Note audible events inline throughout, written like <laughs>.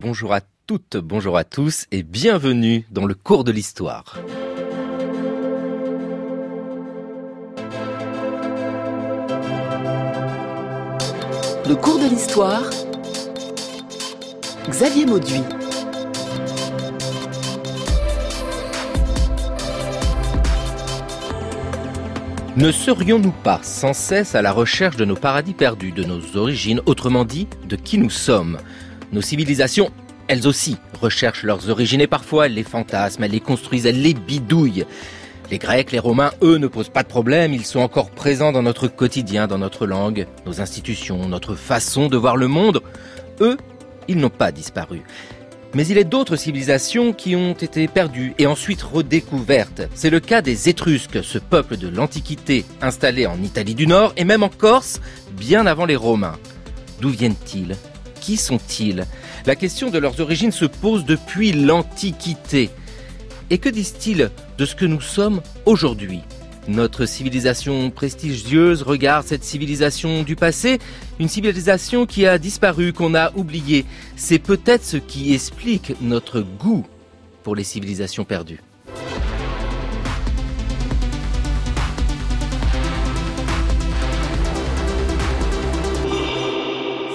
Bonjour à toutes, bonjour à tous et bienvenue dans le cours de l'histoire. Le cours de l'histoire. Xavier Mauduit. Ne serions-nous pas sans cesse à la recherche de nos paradis perdus, de nos origines, autrement dit, de qui nous sommes? Nos civilisations, elles aussi, recherchent leurs origines et parfois elles les fantasment, elles les construisent, elles les bidouillent. Les Grecs, les Romains, eux, ne posent pas de problème, ils sont encore présents dans notre quotidien, dans notre langue, nos institutions, notre façon de voir le monde. Eux, ils n'ont pas disparu. Mais il est d'autres civilisations qui ont été perdues et ensuite redécouvertes. C'est le cas des Étrusques, ce peuple de l'Antiquité installé en Italie du Nord et même en Corse, bien avant les Romains. D'où viennent-ils? Qui sont-ils? La question de leurs origines se pose depuis l'Antiquité. Et que disent-ils de ce que nous sommes aujourd'hui? Notre civilisation prestigieuse regarde cette civilisation du passé, une civilisation qui a disparu, qu'on a oubliée. C'est peut-être ce qui explique notre goût pour les civilisations perdues.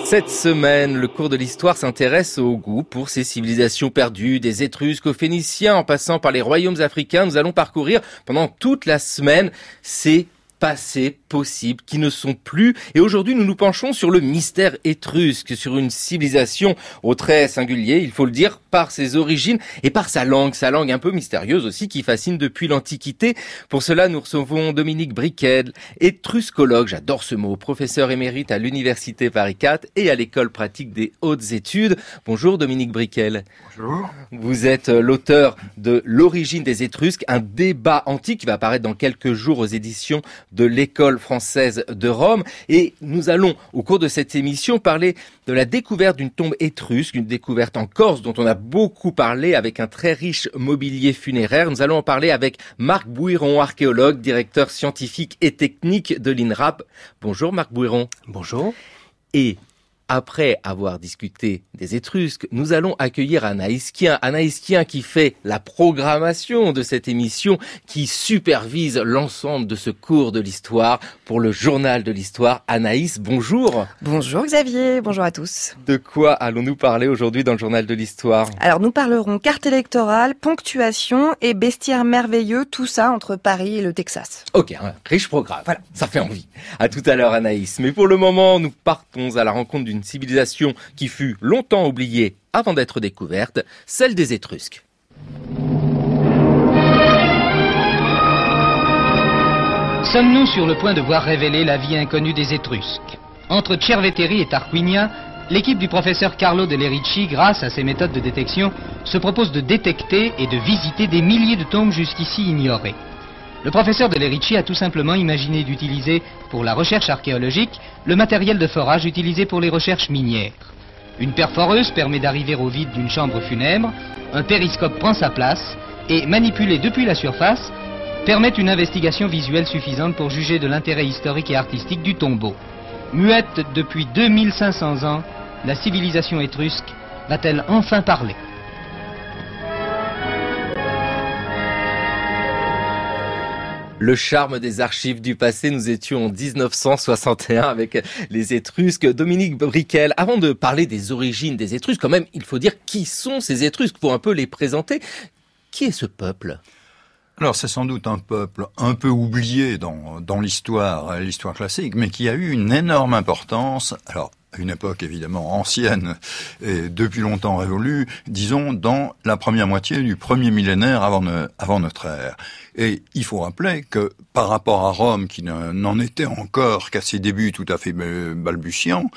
Cette semaine, le cours de l'histoire s'intéresse au goût pour ces civilisations perdues, des Étrusques aux Phéniciens en passant par les royaumes africains. Nous allons parcourir pendant toute la semaine ces passés possibles qui ne sont plus. Et aujourd'hui, nous nous penchons sur le mystère étrusque, sur une civilisation au trait singulier, il faut le dire, par ses origines et par sa langue, sa langue un peu mystérieuse aussi qui fascine depuis l'Antiquité. Pour cela, nous recevons Dominique Briquet, étruscologue, j'adore ce mot, professeur émérite à l'Université Paris 4 et à l'École pratique des hautes études. Bonjour Dominique Briquel. Bonjour. Vous êtes l'auteur de L'origine des Étrusques, un débat antique qui va apparaître dans quelques jours aux éditions de l'École française de Rome. Et nous allons, au cours de cette émission, parler de la découverte d'une tombe étrusque, une découverte en Corse dont on a beaucoup parlé avec un très riche mobilier funéraire. Nous allons en parler avec Marc Bouiron, archéologue, directeur scientifique et technique de l'INRAP. Bonjour Marc Bouiron. Bonjour. Et après avoir discuté des Étrusques, nous allons accueillir Anaïs Kien. Anaïs Kien qui fait la programmation de cette émission, qui supervise l'ensemble de ce cours de l'histoire pour le journal de l'histoire. Anaïs, bonjour. Bonjour Xavier, bonjour à tous. De quoi allons-nous parler aujourd'hui dans le journal de l'histoire? Alors nous parlerons carte électorale, ponctuation et bestiaire merveilleux, tout ça entre Paris et le Texas. Ok, un riche programme. Voilà. Ça fait envie. À tout à l'heure Anaïs. Mais pour le moment, nous partons à la rencontre d'une civilisation qui fut longtemps oubliée avant d'être découverte, celle des Étrusques. Sommes-nous sur le point de voir révéler la vie inconnue des Étrusques? Entre Cerveteri et Tarquinia, l'équipe du professeur Carlo de Lerici, grâce à ses méthodes de détection, se propose de détecter et de visiter des milliers de tombes jusqu'ici ignorées. Le professeur de Lerici a tout simplement imaginé d'utiliser, pour la recherche archéologique, le matériel de forage utilisé pour les recherches minières. Une perforeuse permet d'arriver au vide d'une chambre funèbre, un périscope prend sa place, et manipulé depuis la surface, permet une investigation visuelle suffisante pour juger de l'intérêt historique et artistique du tombeau. Muette depuis 2500 ans, la civilisation étrusque va-t-elle enfin parler? Le charme des archives du passé, nous étions en 1961 avec les Étrusques. Dominique Briquel, avant de parler des origines des Étrusques, quand même, il faut dire qui sont ces Étrusques pour un peu les présenter. Qui est ce peuple? Alors c'est sans doute un peuple un peu oublié dans, dans l'histoire, l'histoire classique, mais qui a eu une énorme importance. Alors une époque évidemment ancienne et depuis longtemps révolue, disons dans la première moitié du premier millénaire avant, notre ère. Et il faut rappeler que par rapport à Rome, qui n'en était encore qu'à ses débuts tout à fait balbutiants,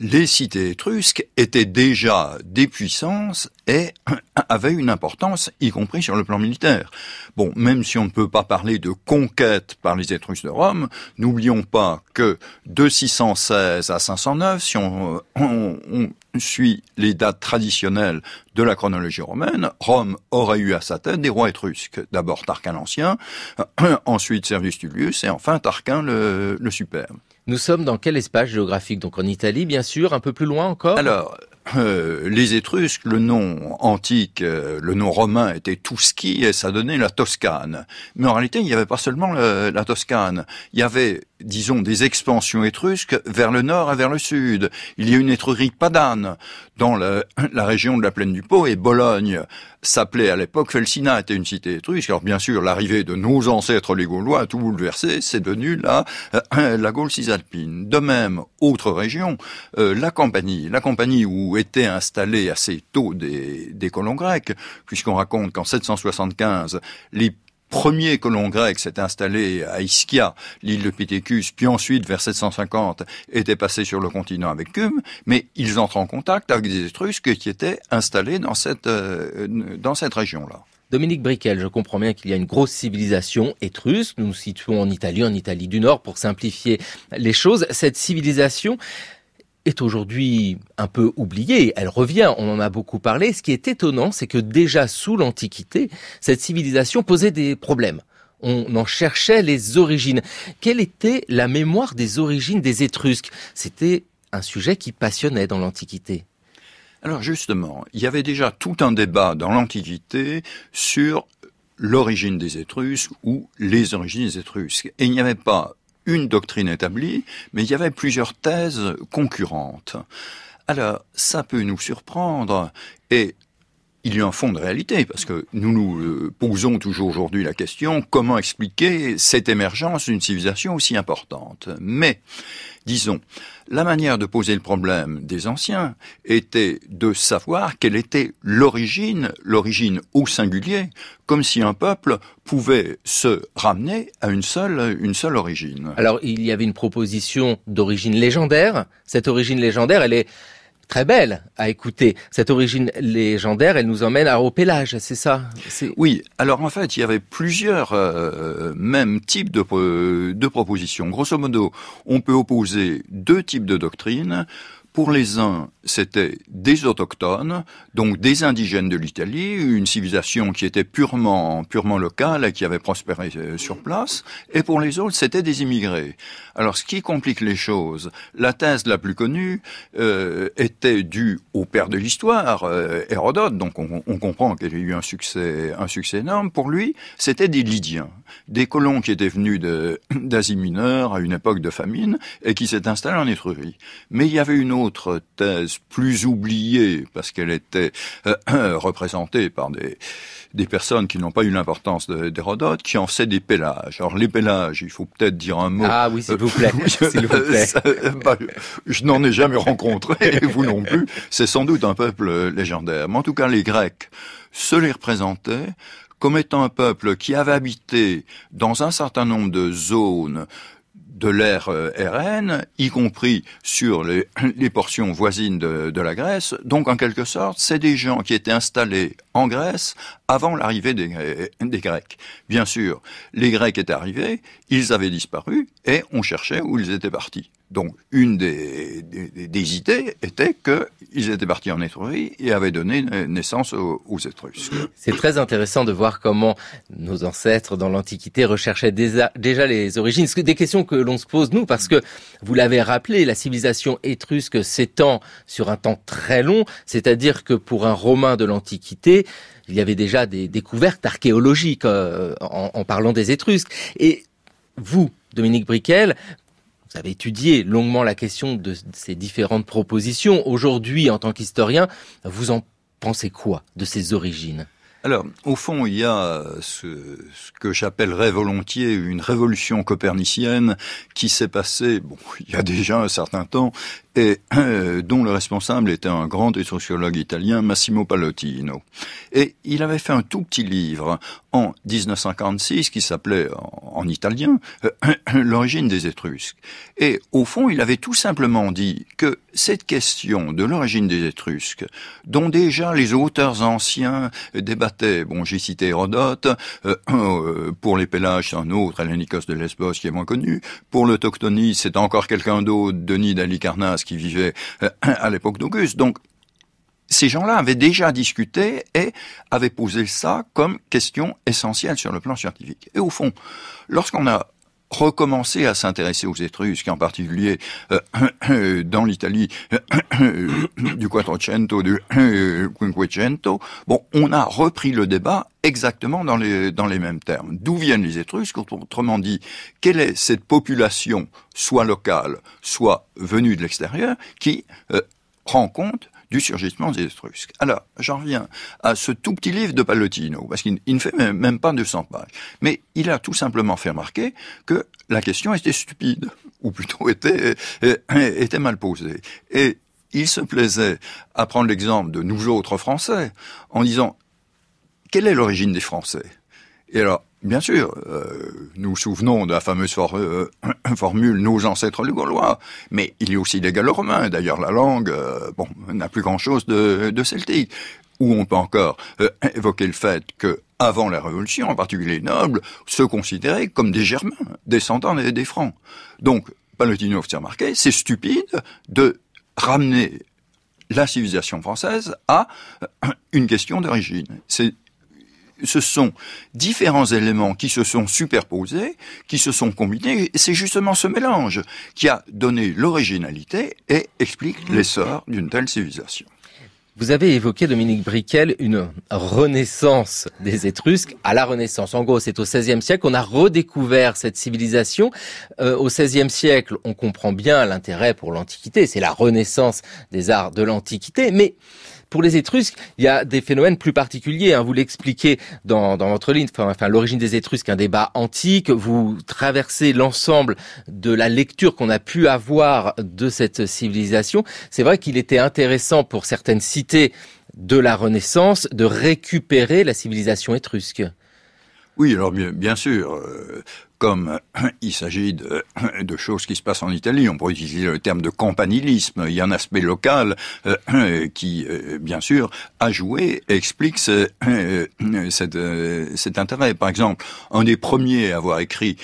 les cités étrusques étaient déjà des puissances et <clears throat> avaient une importance, y compris sur le plan militaire. Bon, même si on ne peut pas parler de conquête par les Étrusques de Rome, n'oublions pas que de 616 à 509, si on, on, on suit les dates traditionnelles de la chronologie romaine, Rome aurait eu à sa tête des rois étrusques. D'abord Tarquin l'Ancien, <clears throat> ensuite Servius Tullius et enfin Tarquin le, le Superbe. Nous sommes dans quel espace géographique? Donc en Italie, bien sûr, un peu plus loin encore? Alors, euh, les Étrusques, le nom antique, euh, le nom romain était Tusci et ça donnait la Toscane. Mais en réalité, il n'y avait pas seulement la Toscane. Il y avait, disons, des expansions étrusques vers le nord et vers le sud. Il y a une étrurie padane dans la, région de la plaine du Pô et Bologne s'appelait à l'époque Felsina, était une cité étrusque. Alors bien sûr, l'arrivée de nos ancêtres les Gaulois a tout bouleversé, c'est devenu la, la Gaule cisalpine. De même, autre région, la Campanie. La Campanie où étaient installés assez tôt des, colons grecs, puisqu'on raconte qu'en 775, les premiers colons grecs s'étaient installés à Ischia, l'île de Pithekus, puis ensuite, vers 750, étaient passés sur le continent avec Cum, mais ils entrent en contact avec des Étrusques qui étaient installés dans cette, euh, dans cette région-là. Dominique Briquel, je comprends bien qu'il y a une grosse civilisation étrusque. Nous nous situons en Italie, en Italie du Nord, pour simplifier les choses. Cette civilisation, est aujourd'hui un peu oubliée. Elle revient, on en a beaucoup parlé. Ce qui est étonnant, c'est que déjà sous l'Antiquité, cette civilisation posait des problèmes. On en cherchait les origines. Quelle était la mémoire des origines des Étrusques? C'était un sujet qui passionnait dans l'Antiquité. Alors justement, il y avait déjà tout un débat dans l'Antiquité sur l'origine des Étrusques ou les origines des Étrusques. Et il n'y avait pas une doctrine établie, mais il y avait plusieurs thèses concurrentes. Alors, ça peut nous surprendre, et il y a un fond de réalité, parce que nous nous euh, posons toujours aujourd'hui la question, comment expliquer cette émergence d'une civilisation aussi importante? Mais, disons, la manière de poser le problème des anciens était de savoir quelle était l'origine, l'origine au singulier, comme si un peuple pouvait se ramener à une seule, une seule origine. Alors, il y avait une proposition d'origine légendaire. Cette origine légendaire, elle est très belle à écouter. Cette origine légendaire, elle nous emmène à, au pélage, c'est ça? Oui, alors en fait, il y avait plusieurs euh, mêmes types de, de propositions. Grosso modo, on peut opposer deux types de doctrines. Pour les uns, c'était des autochtones, donc des indigènes de l'Italie, une civilisation qui était purement, purement locale et qui avait prospéré euh, sur place. Et pour les autres, c'était des immigrés. Alors, ce qui complique les choses, la thèse la plus connue euh, était due au père de l'histoire, euh, Hérodote. Donc, on, on comprend qu'il y a eu un succès, un succès énorme. Pour lui, c'était des Lydiens, des colons qui étaient venus d'Asie mineure à une époque de famine et qui s'étaient installés en Étrurie. Mais il y avait une thèse plus oubliée parce qu'elle était euh, <clears throat> représentée par des des personnes qui n'ont pas eu l'importance d'Hérodote, qui en faisaient des pélages. Alors les pélages, il faut peut-être dire un mot. Ah oui, s'il vous plaît. <laughs> s'il vous plaît. <laughs> Bah, je n'en ai jamais rencontré, <laughs> vous non plus. C'est sans doute un peuple légendaire. Mais en tout cas, les Grecs se les représentaient comme étant un peuple qui avait habité dans un certain nombre de zones de l'ère euh, RN, y compris sur les, <clears throat> portions voisines de, la Grèce. Donc, en quelque sorte, c'est des gens qui étaient installés en Grèce avant l'arrivée des, des, Grecs. Bien sûr, les Grecs étaient arrivés, ils avaient disparu, et on cherchait où ils étaient partis. Donc, une des, idées était qu'ils étaient partis en Étrurie et avaient donné naissance aux, Étrusques. C'est très intéressant de voir comment nos ancêtres dans l'Antiquité recherchaient déjà, les origines. Des questions que l'on se pose, nous, parce que, vous l'avez rappelé, la civilisation étrusque s'étend sur un temps très long, c'est-à-dire que pour un Romain de l'Antiquité, il y avait déjà des découvertes archéologiques euh, en, en parlant des Étrusques. Et vous, Dominique Briquel, vous avez étudié longuement la question de ces différentes propositions. Aujourd'hui, en tant qu'historien, vous en pensez quoi de ces origines? Alors, au fond, il y a ce, ce que j'appellerais volontiers une révolution copernicienne qui s'est passée, bon, <laughs> il y a déjà un certain temps, et euh, dont le responsable était un grand sociologue italien, Massimo Pallottino. Et il avait fait un tout petit livre en 1956 qui s'appelait en, en, italien euh, <clears throat> L'origine des Étrusques. Et au fond, il avait tout simplement dit que cette question de l'origine des Étrusques, dont déjà les auteurs anciens débattaient, bon, j'ai cité Hérodote, <clears throat> euh, pour les Pélages, c'est un autre, Nikos de Lesbos, qui est moins connu, pour l'autochtonie, c'est encore quelqu'un d'autre, Denis d'Alicarnasse, qui vivait euh, <clears throat> à l'époque d'Auguste. Donc, ces gens-là avaient déjà discuté et avaient posé ça comme question essentielle sur le plan scientifique. Et au fond, lorsqu'on a recommencer à s'intéresser aux Étrusques, en particulier euh, <coughs> dans l'Italie <coughs> du Quattrocento, du Quinquecento. Bon, on a repris le débat exactement dans les, dans les mêmes termes. D'où viennent les Étrusques Autrement dit, quelle est cette population, soit locale, soit venue de l'extérieur, qui euh, rend compte du surgissement des Étrusques. Alors, j'en reviens à ce tout petit livre de Pallottino, parce qu'il ne fait même, pas 200 pages. Mais il a tout simplement fait remarquer que la question était stupide, ou plutôt était, était mal posée. Et il se plaisait à prendre l'exemple de nous autres Français, en disant, quelle est l'origine des Français? Et alors, Bien sûr, euh, nous souvenons de la fameuse euh, <coughs> formule nos ancêtres les Gaulois, mais il y a aussi les Gallo-Romains. D'ailleurs, la langue, euh, bon, n'a plus grand-chose de, de, celtique. Ou on peut encore évoquer le fait que avant la Révolution, en particulier les nobles, se considéraient comme des Germains, descendants des, des Francs. Donc, Palotino s'est remarqué, c'est stupide de ramener la civilisation française à une question d'origine. C'est ce sont différents éléments qui se sont superposés, qui se sont combinés. C'est justement ce mélange qui a donné l'originalité et explique l'essor d'une telle civilisation. Vous avez évoqué, Dominique Briquel, une renaissance des Étrusques à la Renaissance. En gros, c'est au XVIe siècle qu'on a redécouvert cette civilisation. Euh, au XVIe siècle, on comprend bien l'intérêt pour l'Antiquité. C'est la renaissance des arts de l'Antiquité. Mais pour les Étrusques, il y a des phénomènes plus particuliers. Hein. Vous l'expliquez dans, dans votre ligne, enfin, l'origine des Étrusques, un débat antique. Vous traversez l'ensemble de la lecture qu'on a pu avoir de cette civilisation. C'est vrai qu'il était intéressant pour certaines cités de la Renaissance de récupérer la civilisation étrusque. Oui, alors bien, bien sûr. Euh, comme <clears throat> il s'agit de, choses qui se passent en Italie, on pourrait utiliser le terme de campanilisme. Il y a un aspect local euh, <clears throat> qui, euh, bien sûr, a joué et explique ce, euh, cet, intérêt. Par exemple, un des premiers à avoir écrit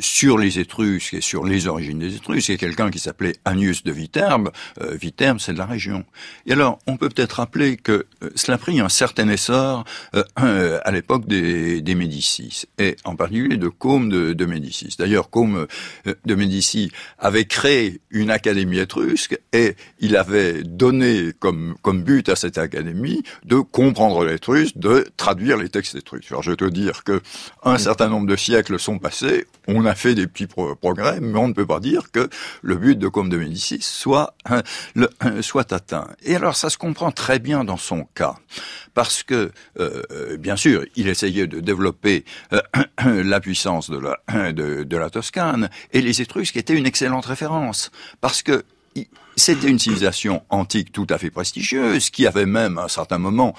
sur les Étrusques et sur les origines des Étrusques, c'est quelqu'un qui s'appelait Annius de Viterbe. Viterbe, c'est de la région. Et alors, on peut peut-être rappeler que cela a pris un certain essor <clears throat> à l'époque des Médicis, et en particulier de Côme de, Médicis. D'ailleurs, Côme euh, de Médicis avait créé une académie étrusque et il avait donné comme, comme but à cette académie de comprendre l'étrusque, de traduire les textes étrusques. Alors je te dire que un certain nombre de siècles sont passés, on a fait des petits progrès, mais on ne peut pas dire que le but de Côme de Médicis soit, hein, le, soit atteint. Et alors ça se comprend très bien dans son cas parce que, euh, euh, bien sûr, il essayait de développer euh, <clears throat> la puissance <clears throat> de la, Toscane, et les Étrusques étaient une excellente référence, parce que c'était une civilisation antique tout à fait prestigieuse, qui avait même à un certain moment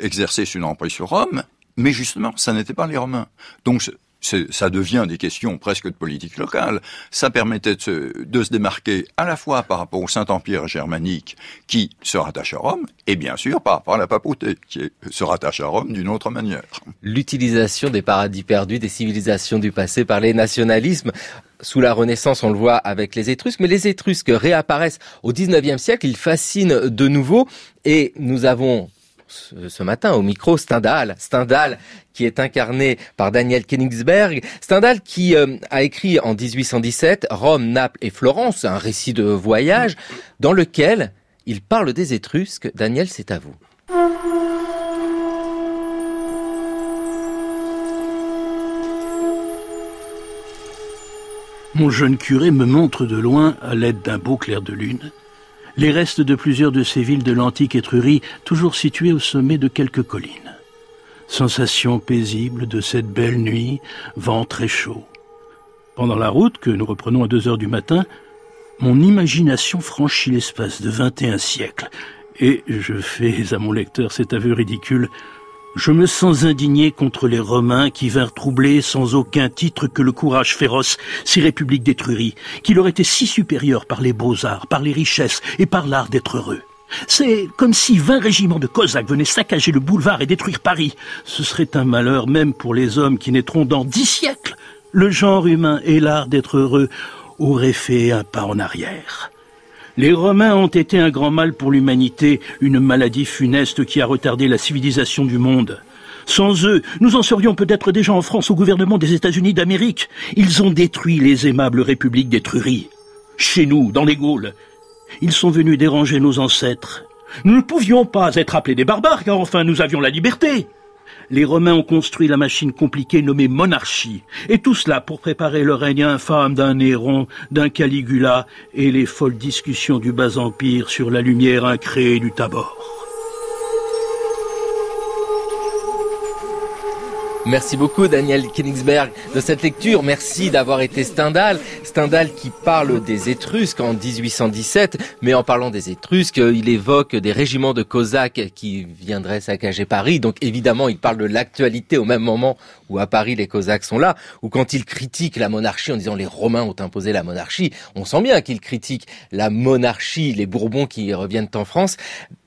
exercé une emprise sur Rome, mais justement, ça n'était pas les Romains. Donc ça devient des questions presque de politique locale. Ça permettait de se, de se, démarquer à la fois par rapport au Saint-Empire germanique qui se rattache à Rome, et bien sûr par rapport à la papauté qui se rattache à Rome d'une autre manière. L'utilisation des paradis perdus, des civilisations du passé par les nationalismes. Sous la Renaissance, on le voit avec les Étrusques, mais les Étrusques réapparaissent au XIXe siècle, ils fascinent de nouveau, et nous avons ce matin au micro Stendhal. Stendhal qui est incarné par Daniel Königsberg. Stendhal qui euh, a écrit en 1817 Rome, Naples et Florence, un récit de voyage dans lequel il parle des Étrusques. Daniel, c'est à vous. Mon jeune curé me montre de loin, à l'aide d'un beau clair de lune, les restes de plusieurs de ces villes de l'antique Étrurie, toujours situées au sommet de quelques collines. Sensation paisible de cette belle nuit, vent très chaud. Pendant la route, que nous reprenons à deux heures du matin, mon imagination franchit l'espace de vingt et un siècles, et je fais à mon lecteur cet aveu ridicule, je me sens indigné contre les Romains qui vinrent troubler sans aucun titre que le courage féroce ces républiques d'Étrurie, qui leur étaient si supérieures par les beaux-arts, par les richesses et par l'art d'être heureux. C'est comme si vingt régiments de Cosaques venaient saccager le boulevard et détruire Paris. Ce serait un malheur même pour les hommes qui naîtront dans dix siècles. Le genre humain et l'art d'être heureux auraient fait un pas en arrière. Les Romains ont été un grand mal pour l'humanité, une maladie funeste qui a retardé la civilisation du monde. Sans eux, nous en serions peut-être déjà en France au gouvernement des États-Unis d'Amérique. Ils ont détruit les aimables républiques d'Étrurie. Chez nous, dans les Gaules, ils sont venus déranger nos ancêtres. Nous ne pouvions pas être appelés des barbares, car enfin nous avions la liberté. Les Romains ont construit la machine compliquée nommée monarchie, et tout cela pour préparer le règne infâme d'un Néron, d'un Caligula, et les folles discussions du bas empire sur la lumière incréée du Tabor. Merci beaucoup Daniel Königsberg de cette lecture. Merci d'avoir été Stendhal. Stendhal qui parle des Étrusques en 1817, mais en parlant des Étrusques, il évoque des régiments de Cosaques qui viendraient saccager Paris. Donc évidemment, il parle de l'actualité au même moment où à Paris les Cosaques sont là, ou quand il critique la monarchie en disant les Romains ont imposé la monarchie. On sent bien qu'il critique la monarchie, les Bourbons qui reviennent en France.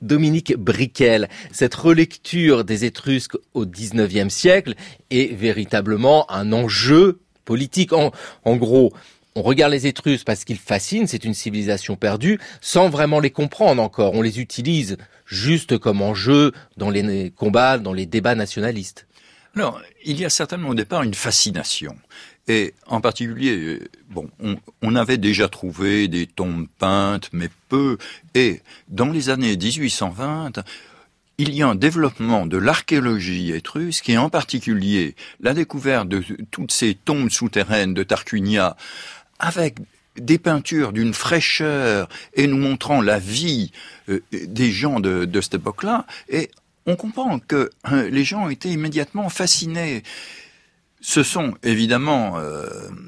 Dominique Briquel, cette relecture des Étrusques au 19e siècle, est véritablement un enjeu politique. En, en gros, on regarde les Étrusques parce qu'ils fascinent, c'est une civilisation perdue, sans vraiment les comprendre encore. On les utilise juste comme enjeu dans les combats, dans les débats nationalistes. Alors, il y a certainement au départ une fascination. Et en particulier, euh, bon, on, avait déjà trouvé des tombes peintes, mais peu. Et dans les années 1820, il y a un développement de l'archéologie étrusque et en particulier la découverte de toutes ces tombes souterraines de Tarquinia avec des peintures d'une fraîcheur et nous montrant la vie euh, des gens de, de cette époque-là. Et on comprend que euh, les gens étaient immédiatement fascinés se sont évidemment euh,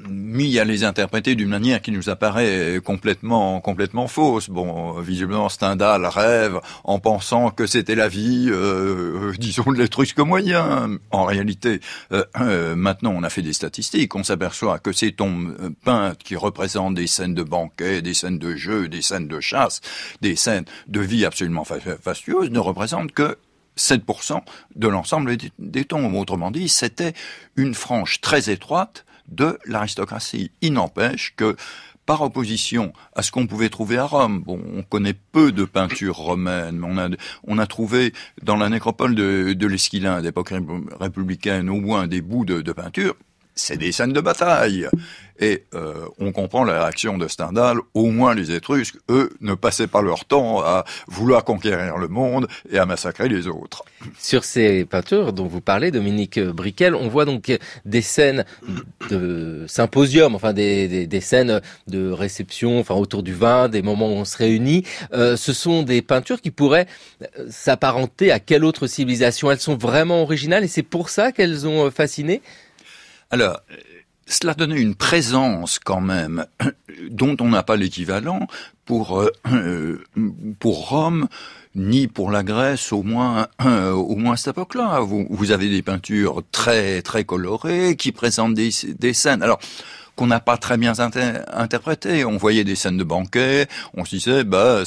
mis à les interpréter d'une manière qui nous apparaît complètement complètement fausse. Bon, visiblement Stendhal rêve en pensant que c'était la vie, euh, disons, de l'étrusque moyen. En réalité, euh, euh, maintenant on a fait des statistiques, on s'aperçoit que ces tombes peintes qui représentent des scènes de banquets, des scènes de jeux, des scènes de chasse, des scènes de vie absolument fastueuses ne représentent que 7% de l'ensemble des tombes. Autrement dit, c'était une frange très étroite de l'aristocratie. Il n'empêche que par opposition à ce qu'on pouvait trouver à Rome. On connaît peu de peintures romaines, mais on a, on a trouvé dans la nécropole de, de l'Esquilin d'époque républicaine au moins des bouts de, de peinture c'est des scènes de bataille. Et euh, on comprend la réaction de Stendhal, au moins les Étrusques, eux, ne passaient pas leur temps à vouloir conquérir le monde et à massacrer les autres. Sur ces peintures dont vous parlez, Dominique Briquel, on voit donc des scènes de symposium, enfin des, des, scènes de réception, enfin autour du vin, des moments où on se réunit. Euh, ce sont des peintures qui pourraient s'apparenter à quelle autre civilisation? Elles sont vraiment originales et c'est pour ça qu'elles ont fasciné? Alors, cela donnait une présence quand même <clears throat> dont on n'a pas l'équivalent pour euh, <clears throat> pour Rome ni pour la Grèce au moins <clears throat> au moins à cette époque-là. Vous, vous avez des peintures très très colorées qui présentent des, des scènes. Alors qu'on n'a pas très bien interprété. On voyait des scènes de banquets, on se disait bah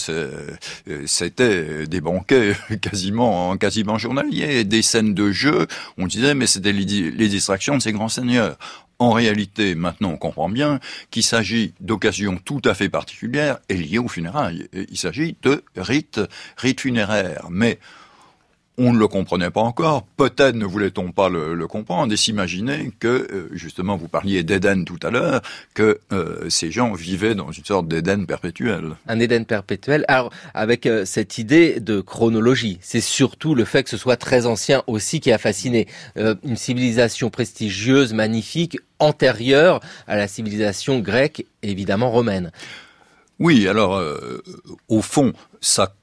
c'était des banquets <laughs> quasiment quasiment journaliers, des scènes de jeu, on disait mais c'était les distractions de ces grands seigneurs. En réalité, maintenant, on comprend bien qu'il s'agit d'occasions tout à fait particulières et liées aux funérailles. Il s'agit de rites, rites funéraires. Mais on ne le comprenait pas encore. Peut-être ne voulait-on pas le, comprendre et s'imaginer que, euh, justement, vous parliez d'Éden tout à l'heure, que euh, ces gens vivaient dans une sorte d'Éden perpétuel. Un Éden perpétuel. Alors, avec euh, cette idée de chronologie, c'est surtout le fait que ce soit très ancien aussi qui a fasciné. une civilisation prestigieuse, magnifique, antérieure à la civilisation grecque, évidemment romaine. Oui, alors, au fond, ça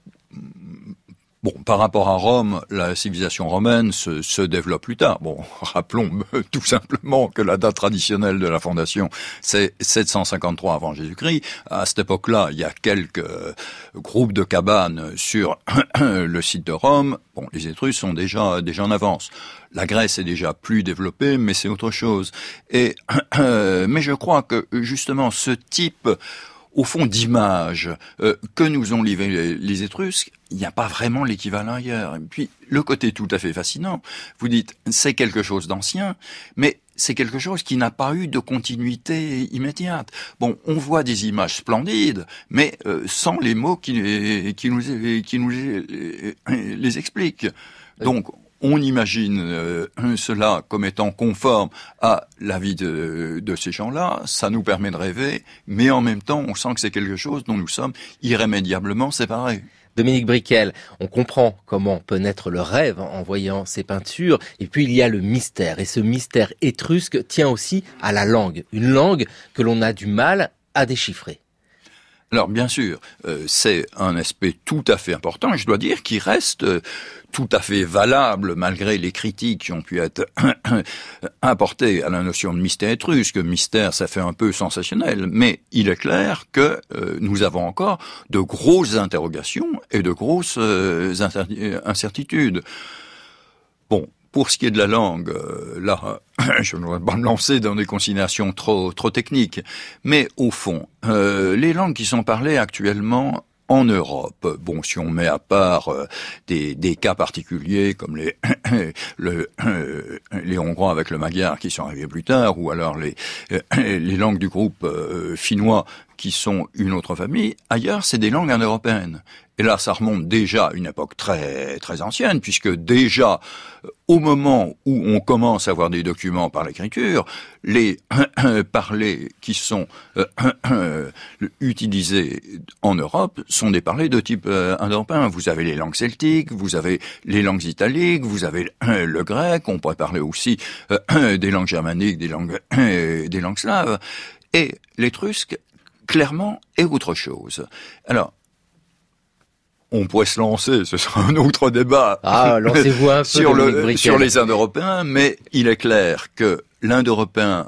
Bon, par rapport à Rome, la civilisation romaine se, se, développe plus tard. Bon, <laughs> rappelons <laughs> tout simplement que la date traditionnelle de la fondation, c'est 753 avant Jésus-Christ. À cette époque-là, il y a quelques euh, groupes de cabanes sur <clears throat> le site de Rome. Bon, les Étrusques sont déjà déjà en avance. La Grèce est déjà plus développée, mais c'est autre chose. Et <clears throat> mais je crois que justement ce type au fond d'image euh, que nous ont livré les, Étrusques, il n'y a pas vraiment l'équivalent ailleurs. Et puis le côté tout à fait fascinant, vous dites c'est quelque chose d'ancien, mais c'est quelque chose qui n'a pas eu de continuité immédiate. Bon, on voit des images splendides, mais euh, sans les mots qui, qui nous, qui nous les, les expliquent. Donc, on imagine euh, cela comme étant conforme à la vie de, de ces gens-là, ça nous permet de rêver, mais en même temps, on sent que c'est quelque chose dont nous sommes irrémédiablement séparés. Dominique Briquel, on comprend comment peut naître le rêve en voyant ces peintures, et puis il y a le mystère, et ce mystère étrusque tient aussi à la langue, une langue que l'on a du mal à déchiffrer. Alors bien sûr, euh, c'est un aspect tout à fait important, je dois dire, qui reste euh, tout à fait valable malgré les critiques qui ont pu être <coughs> apportées à la notion de mystère étrusque. Mystère, ça fait un peu sensationnel, mais il est clair que euh, nous avons encore de grosses interrogations et de grosses incertitudes. Pour ce qui est de la langue, euh, là, <coughs> je ne vais pas me lancer dans des considérations trop trop techniques, mais au fond, euh, les langues qui sont parlées actuellement en Europe, bon, si on met à part euh, des, des, cas particuliers comme les <coughs> le, <coughs> les Hongrois avec le magyar qui sont arrivés plus tard, ou alors les les langues du groupe finnois qui sont une autre famille, ailleurs c'est des langues européennes. Et là, ça remonte déjà à une époque très très ancienne, puisque déjà au moment où on commence à avoir des documents par l'écriture, les <coughs> parlers qui sont <coughs> utilisés en Europe sont des parlers de type euh, indo-européen. Vous avez les langues celtiques, vous avez les langues italiques, vous avez <coughs> le grec, on pourrait parler aussi des langues germaniques, des langues des langues slaves. Et l'étrusque, clairement, est autre chose. Alors, on pourrait se lancer, ce sera un autre débat ah, <laughs> sur, le, sur les Indo-Européens, mais il est clair que l'Indo-Européen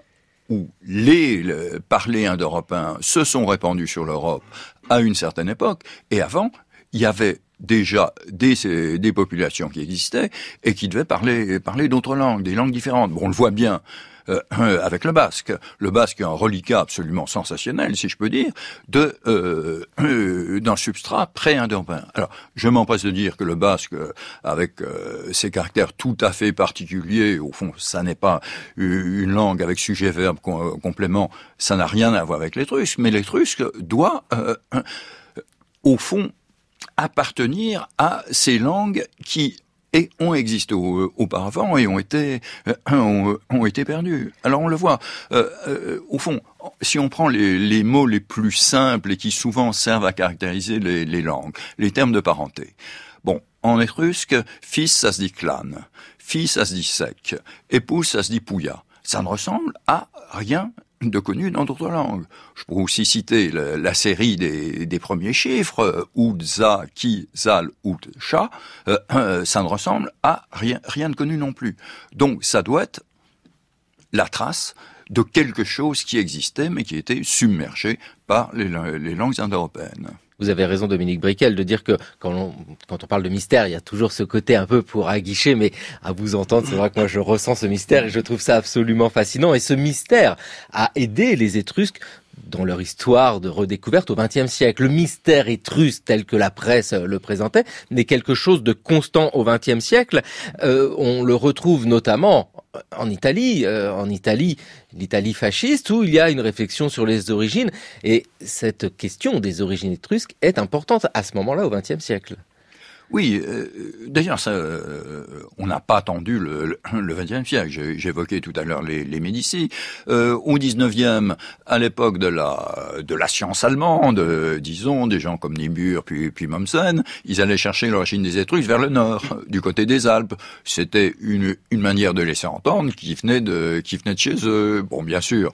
ou les, parlers indo-européens se sont répandus sur l'Europe à une certaine époque, et avant, il y avait déjà des, des populations qui existaient et qui devaient parler, parler d'autres langues, des langues différentes. Bon, on le voit bien <clears throat> euh, avec le basque. Le basque est un reliquat absolument sensationnel, si je peux dire, de euh, euh d'un substrat pré-indo-européen. Alors, je m'empresse de dire que le basque, avec euh, ses caractères tout à fait particuliers, au fond, ça n'est pas une langue avec sujet-verbe complément, ça n'a rien à voir avec l'étrusque, mais l'étrusque doit, au fond, appartenir à ces langues qui et ont existé auparavant et ont été euh, ont, été perdus. Alors on le voit. Euh, euh, au fond, si on prend les, les, mots les plus simples et qui souvent servent à caractériser les, les langues, les termes de parenté. Bon, en étrusque, fils ça se dit clan, fils ça se dit sec, épouse ça se dit pouya. Ça ne ressemble à rien de connu dans d'autres langues. Je pourrais aussi citer la, série des, premiers chiffres, Oud, Za, Ki, Zal, Oud, Cha. Euh, euh, ça ne ressemble à rien, rien de connu non plus. Donc ça doit être la trace de quelque chose qui existait mais qui était submergé par les, les langues indo-européennes. Vous avez raison, Dominique Briquel, de dire que quand on, quand on parle de mystère, il y a toujours ce côté un peu pour aguicher, mais à vous entendre, c'est vrai que moi je ressens ce mystère et je trouve ça absolument fascinant. Et ce mystère a aidé les Étrusques dans leur histoire de redécouverte au XXe siècle. Le mystère étrusque tel que la presse le présentait n'est quelque chose de constant au XXe siècle. Euh, on le retrouve notamment en Italie, euh, en Italie, l'Italie fasciste, où il y a une réflexion sur les origines. Et cette question des origines étrusques est importante à ce moment-là, au XXe siècle. Oui, euh, d'ailleurs, ça, euh, on n'a pas attendu le, le, XXe siècle. J'évoquais tout à l'heure les, les Médicis. Euh, au XIXe, à l'époque de la de la science allemande, disons, des gens comme Niebuhr puis, puis Mommsen, ils allaient chercher l'origine des Étrusques vers le nord, du côté des Alpes. C'était une, une manière de laisser entendre qui venait de qui venait de chez eux. Bon, bien sûr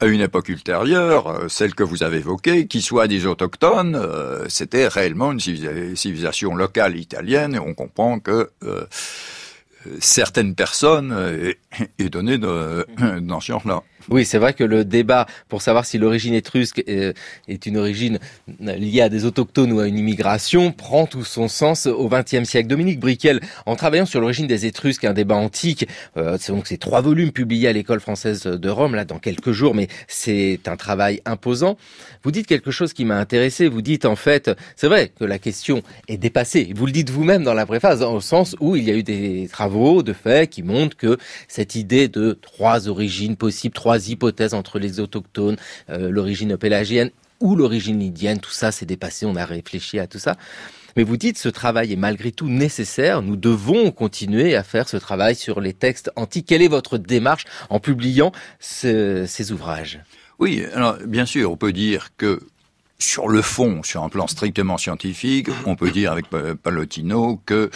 à une époque ultérieure, euh, celle que vous avez évoquée, qui soit des autochtones, euh, c'était réellement une civilisation locale italienne, et on comprend que euh, certaines personnes aient donné <coughs> dans ce genre-là. Oui, c'est vrai que le débat pour savoir si l'origine étrusque est une origine liée à des autochtones ou à une immigration prend tout son sens au XXe siècle. Dominique Briquel, en travaillant sur l'origine des Étrusques, un débat antique, euh, c'est donc ces trois volumes publiés à l'école française de Rome là dans quelques jours, mais c'est un travail imposant. Vous dites quelque chose qui m'a intéressé. Vous dites en fait, c'est vrai que la question est dépassée. Vous le dites vous-même dans la préface, au sens où il y a eu des travaux de fait qui montrent que cette idée de trois origines possibles, trois hypothèses entre les autochtones, euh, l'origine pélagienne ou l'origine lydienne, tout ça c'est dépassé, on a réfléchi à tout ça. Mais vous dites ce travail est malgré tout nécessaire. Nous devons continuer à faire ce travail sur les textes antiques. Quelle est votre démarche en publiant ces ouvrages? Oui, alors bien sûr, on peut dire que sur le fond, sur un plan strictement scientifique, on peut dire avec Palotino que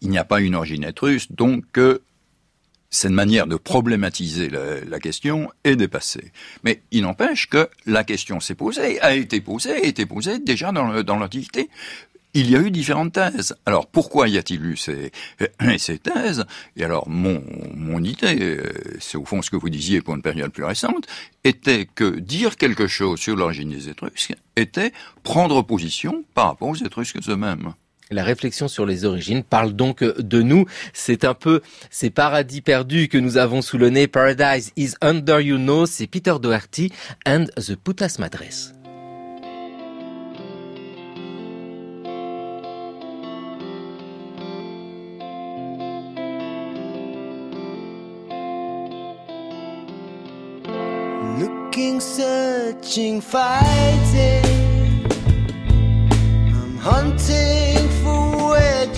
il n'y a pas une origine étrusque, donc que cette manière de problématiser la, question est dépassée. Mais il n'empêche que la question s'est posée, a été posée, a été posée déjà dans, l'Antiquité. Il y a eu différentes thèses. Alors pourquoi y a-t-il eu ces, ces thèses? Et alors mon, mon idée, euh, c'est au fond ce que vous disiez pour une période plus récente, était que dire quelque chose sur l'origine des Étrusques était prendre position par rapport aux Étrusques eux-mêmes. La réflexion sur les origines parle donc de nous. C'est un peu ces paradis perdus que nous avons sous le nez. Paradise is under you know. C'est Peter Doherty and the Putas Madres. Searching, fighting. Hunting.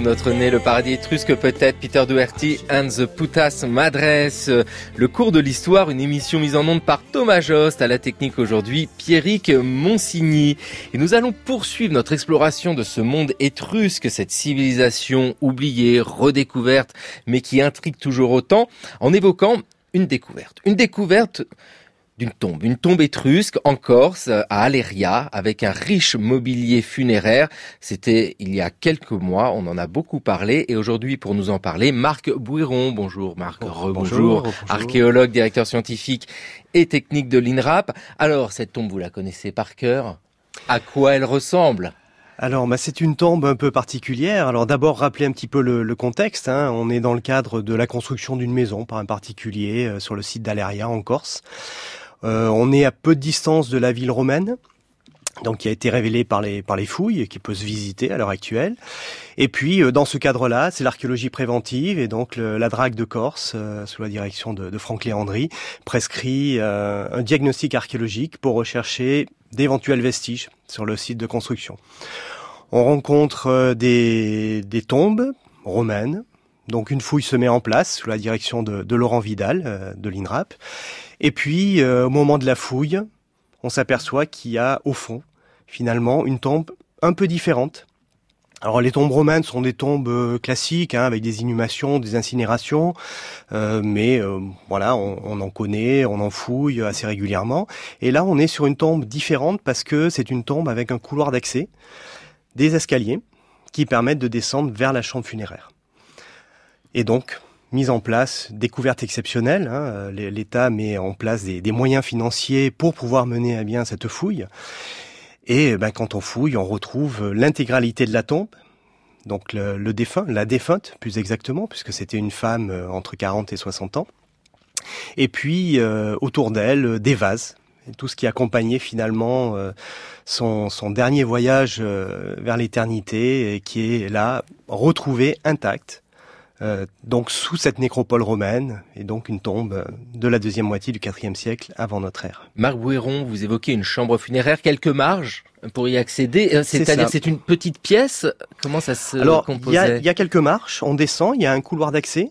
notre nez, le paradis étrusque peut-être, Peter Doherty and the Putas Madres. Le cours de l'histoire, une émission mise en onde par Thomas Jost, à la technique aujourd'hui, Pierrick Monsigny. Et nous allons poursuivre notre exploration de ce monde étrusque, cette civilisation oubliée, redécouverte, mais qui intrigue toujours autant, en évoquant une découverte. Une découverte d'une tombe, une tombe étrusque en Corse, à Aléria, avec un riche mobilier funéraire. C'était il y a quelques mois, on en a beaucoup parlé, et aujourd'hui, pour nous en parler, Marc Bouiron. Bonjour Marc, rebonjour, archéologue, directeur scientifique et technique de l'INRAP. Alors, cette tombe, vous la connaissez par cœur? À quoi elle ressemble? Alors, bah, c'est une tombe un peu particulière. Alors, d'abord, rappeler un petit peu le, contexte. Hein. On est dans le cadre de la construction d'une maison par un particulier euh, sur le site d'Aléria en Corse. Euh, on est à peu de distance de la ville romaine donc qui a été révélé par les par les fouilles et qui peut se visiter à l'heure actuelle. Et puis euh, dans ce cadre-là, c'est l'archéologie préventive et donc la drague de Corse euh, sous la direction de, Franck Léandry prescrit un diagnostic archéologique pour rechercher d'éventuels vestiges sur le site de construction. On rencontre des, des tombes romaines, donc une fouille se met en place sous la direction de, de Laurent Vidal de l'INRAP et puis, euh, au moment de la fouille, on s'aperçoit qu'il y a au fond, finalement, une tombe un peu différente Alors les tombes romaines sont des tombes euh, classiques, hein, avec des inhumations, des incinérations, euh, mais voilà, on, en connaît, on en fouille assez régulièrement. Et là, on est sur une tombe différente parce que c'est une tombe avec un couloir d'accès, des escaliers qui permettent de descendre vers la chambre funéraire. Et donc, mise en place, découverte exceptionnelle. Hein, L'État met en place des, moyens financiers pour pouvoir mener à bien cette fouille. Et ben, quand on fouille, on retrouve l'intégralité de la tombe, donc le, défunt, la défunte plus exactement, puisque c'était une femme euh, entre 40 et 60 ans. Et puis euh, autour d'elle, des vases, tout ce qui accompagnait finalement euh, son, dernier voyage vers l'éternité qui est là retrouvé intact euh, donc sous cette nécropole romaine, et donc une tombe de la deuxième moitié du IVe siècle avant notre ère. Marc Bouéron, vous évoquez une chambre funéraire, quelques marges pour y accéder. Euh, c'est-à-dire c'est une petite pièce. Comment ça se Alors, il y a, y a quelques marches. On descend. Il y a un couloir d'accès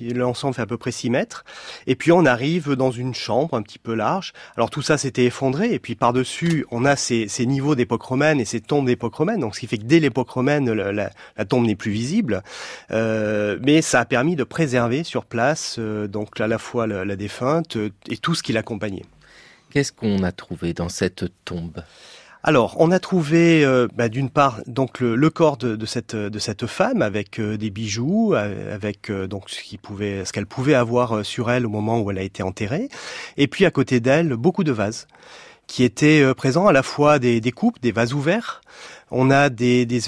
l'ensemble fait à peu près 6 mètres. Et puis on arrive dans une chambre un petit peu large. Alors tout ça s'était effondré, et puis par-dessus, on a ces, niveaux d'époque romaine et ces tombes d'époque romaine, donc ce qui fait que dès l'époque romaine, la, tombe n'est plus visible. Euh, mais ça a permis de préserver sur place euh, donc à la fois la, défunte euh, et tout ce qui l'accompagnait. Qu'est-ce qu'on a trouvé dans cette tombe? Alors, on a trouvé euh, bah, d'une part donc le, corps de, cette femme avec euh, des bijoux, euh, avec donc ce qu'elle pouvait avoir sur elle au moment où elle a été enterrée, et puis à côté d'elle beaucoup de vases qui étaient présents à la fois des, des coupes, des vases ouverts. On a des des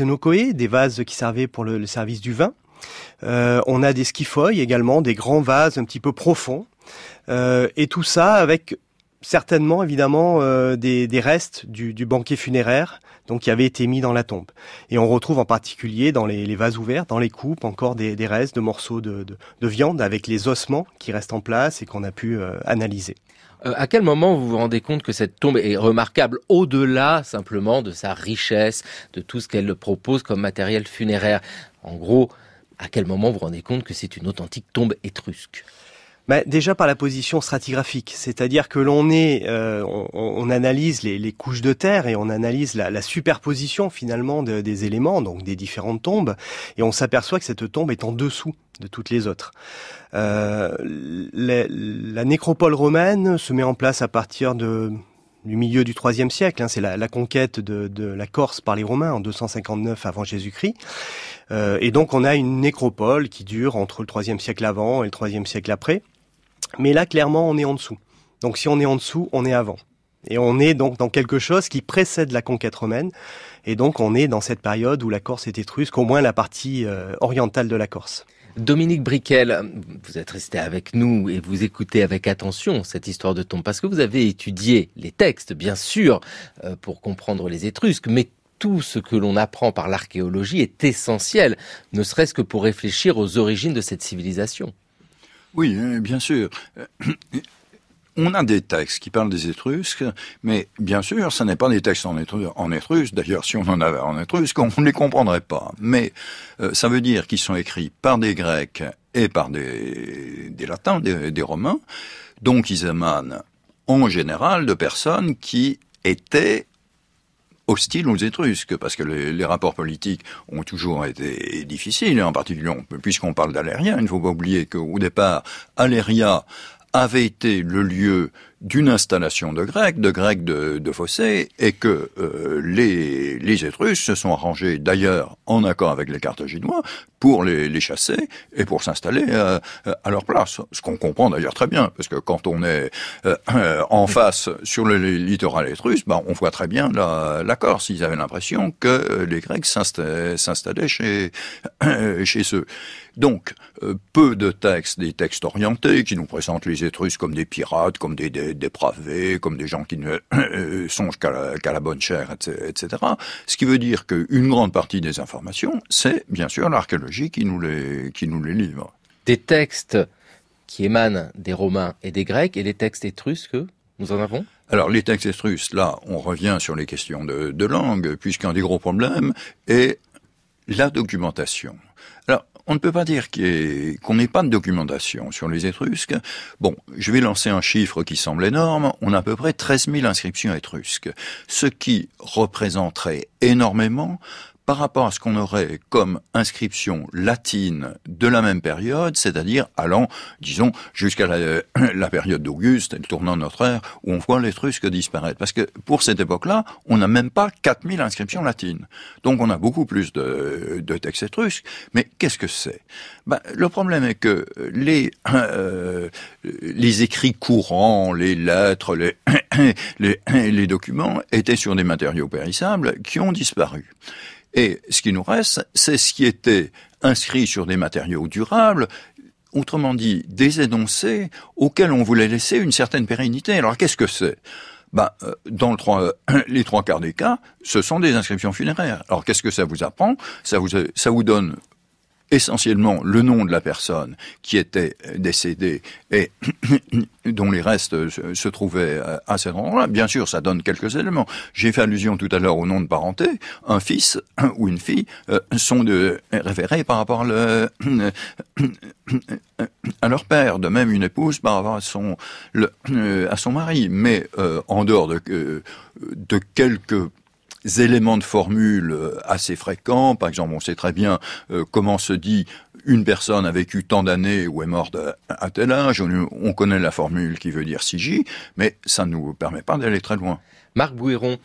des vases qui servaient pour le, service du vin. on a des skifoilles également, des grands vases un petit peu profonds. et tout ça avec certainement évidemment euh, des, restes du, banquet funéraire donc qui avait été mis dans la tombe. Et on retrouve en particulier dans les, vases ouverts, dans les coupes, encore des, restes de morceaux de, viande avec les ossements qui restent en place et qu'on a pu euh, analyser. Euh, à quel moment vous vous rendez compte que cette tombe est remarquable au-delà simplement de sa richesse, de tout ce qu'elle propose comme matériel funéraire? En gros, à quel moment vous vous rendez compte que c'est une authentique tombe étrusque? Bah, déjà par la position stratigraphique, c'est-à-dire que l'on est, euh, on, analyse les, couches de terre et on analyse la, superposition finalement des éléments, donc des différentes tombes, et on s'aperçoit que cette tombe est en dessous de toutes les autres. Euh, la, nécropole romaine se met en place à partir de du milieu du IIIe siècle, hein, c'est la, conquête de, la Corse par les Romains en 259 avant Jésus-Christ. Euh, et donc on a une nécropole qui dure entre le IIIe siècle avant et le IIIe siècle après. Mais là, clairement, on est en dessous. Donc si on est en dessous, on est avant. Et on est donc dans quelque chose qui précède la conquête romaine. Et donc on est dans cette période où la Corse est étrusque, au moins la partie euh, orientale de la Corse. Dominique Briquel, vous êtes resté avec nous et vous écoutez avec attention cette histoire de tombe parce que vous avez étudié les textes, bien sûr, euh, pour comprendre les Étrusques, mais tout ce que l'on apprend par l'archéologie est essentiel, ne serait-ce que pour réfléchir aux origines de cette civilisation. Oui, euh, bien sûr. Euh, on a des textes qui parlent des Étrusques, mais bien sûr, ce n'est pas des textes en, étrusque. D'ailleurs, si on en avait en étrusque, on ne les comprendrait pas. Mais euh, ça veut dire qu'ils sont écrits par des Grecs et par des, Latins, des, des Romains. Donc, ils émanent en général de personnes qui étaient hostile aux Étrusques, parce que les, rapports politiques ont toujours été difficiles, en particulier puisqu'on parle d'Aléria, il ne faut pas oublier qu'au départ, Aléria avait été le lieu d'une installation de Grecs, de Grecs de, de fossés, et que euh, les, les Étrusques se sont arrangés d'ailleurs en accord avec les Carthaginois pour les, les chasser et pour s'installer euh, à leur place. Ce qu'on comprend d'ailleurs très bien, parce que quand on est euh, en face sur le littoral étrusque, ben, on voit très bien la, la Corse. Ils avaient l'impression que les Grecs s'installaient chez, <coughs> chez eux. Donc, peu de textes, des textes orientés qui nous présentent les Étrusques comme des pirates, comme des dépravés, comme des gens qui ne euh, <coughs> songent qu'à la, bonne chair, etc. Ce qui veut dire qu'une grande partie des informations, c'est bien sûr l'archéologie qui nous les, qui nous les livre. Des textes qui émanent des Romains et des Grecs et les textes étrusques, nous en avons? Alors les textes étrusques, là, on revient sur les questions de, de langue, puisqu'un des gros problèmes est la documentation. On ne peut pas dire qu'on n'ait pas de documentation sur les Étrusques. Bon, je vais lancer un chiffre qui semble énorme. On a à peu près 13 000 inscriptions étrusques, ce qui représenterait énormément par rapport à ce qu'on aurait comme inscription latine de la même période, c'est-à-dire allant, disons, jusqu'à la, <clears throat> la, période d'Auguste, le tournant de notre ère, où on voit l'Étrusque disparaître. Parce que pour cette époque-là, on n'a même pas 4000 inscriptions latines. Donc on a beaucoup plus de, de textes étrusques. Mais qu'est-ce que c'est? Ben, Le problème est que les, <clears throat> euh, les écrits courants, les lettres, les, <clears throat> les, les documents étaient sur des matériaux périssables qui ont disparu. Et ce qui nous reste, c'est ce qui était inscrit sur des matériaux durables, autrement dit, des énoncés auxquels on voulait laisser une certaine pérennité. Alors qu'est-ce que c'est? Ben, euh, dans <clears throat> les trois quarts des cas, ce sont des inscriptions funéraires. Alors qu'est-ce que ça vous apprend? Ça vous donne essentiellement le nom de la personne qui était décédée et <coughs> dont les restes se, trouvaient à cet endroit-là. Bien sûr, ça donne quelques éléments. J'ai fait allusion tout à l'heure au nom de parenté. Un fils <coughs> ou une fille euh, sont de, référés par rapport <coughs> à, leur père, de même une épouse par rapport à son, son mari. Mais euh, en dehors de, de quelques éléments de formule euh, assez fréquents. Par exemple, on sait très bien euh, comment se dit une personne a vécu tant d'années ou est morte à, tel âge. On, connaît la formule qui veut dire CJ, mais ça ne nous permet pas d'aller très loin. Marc Bouéron,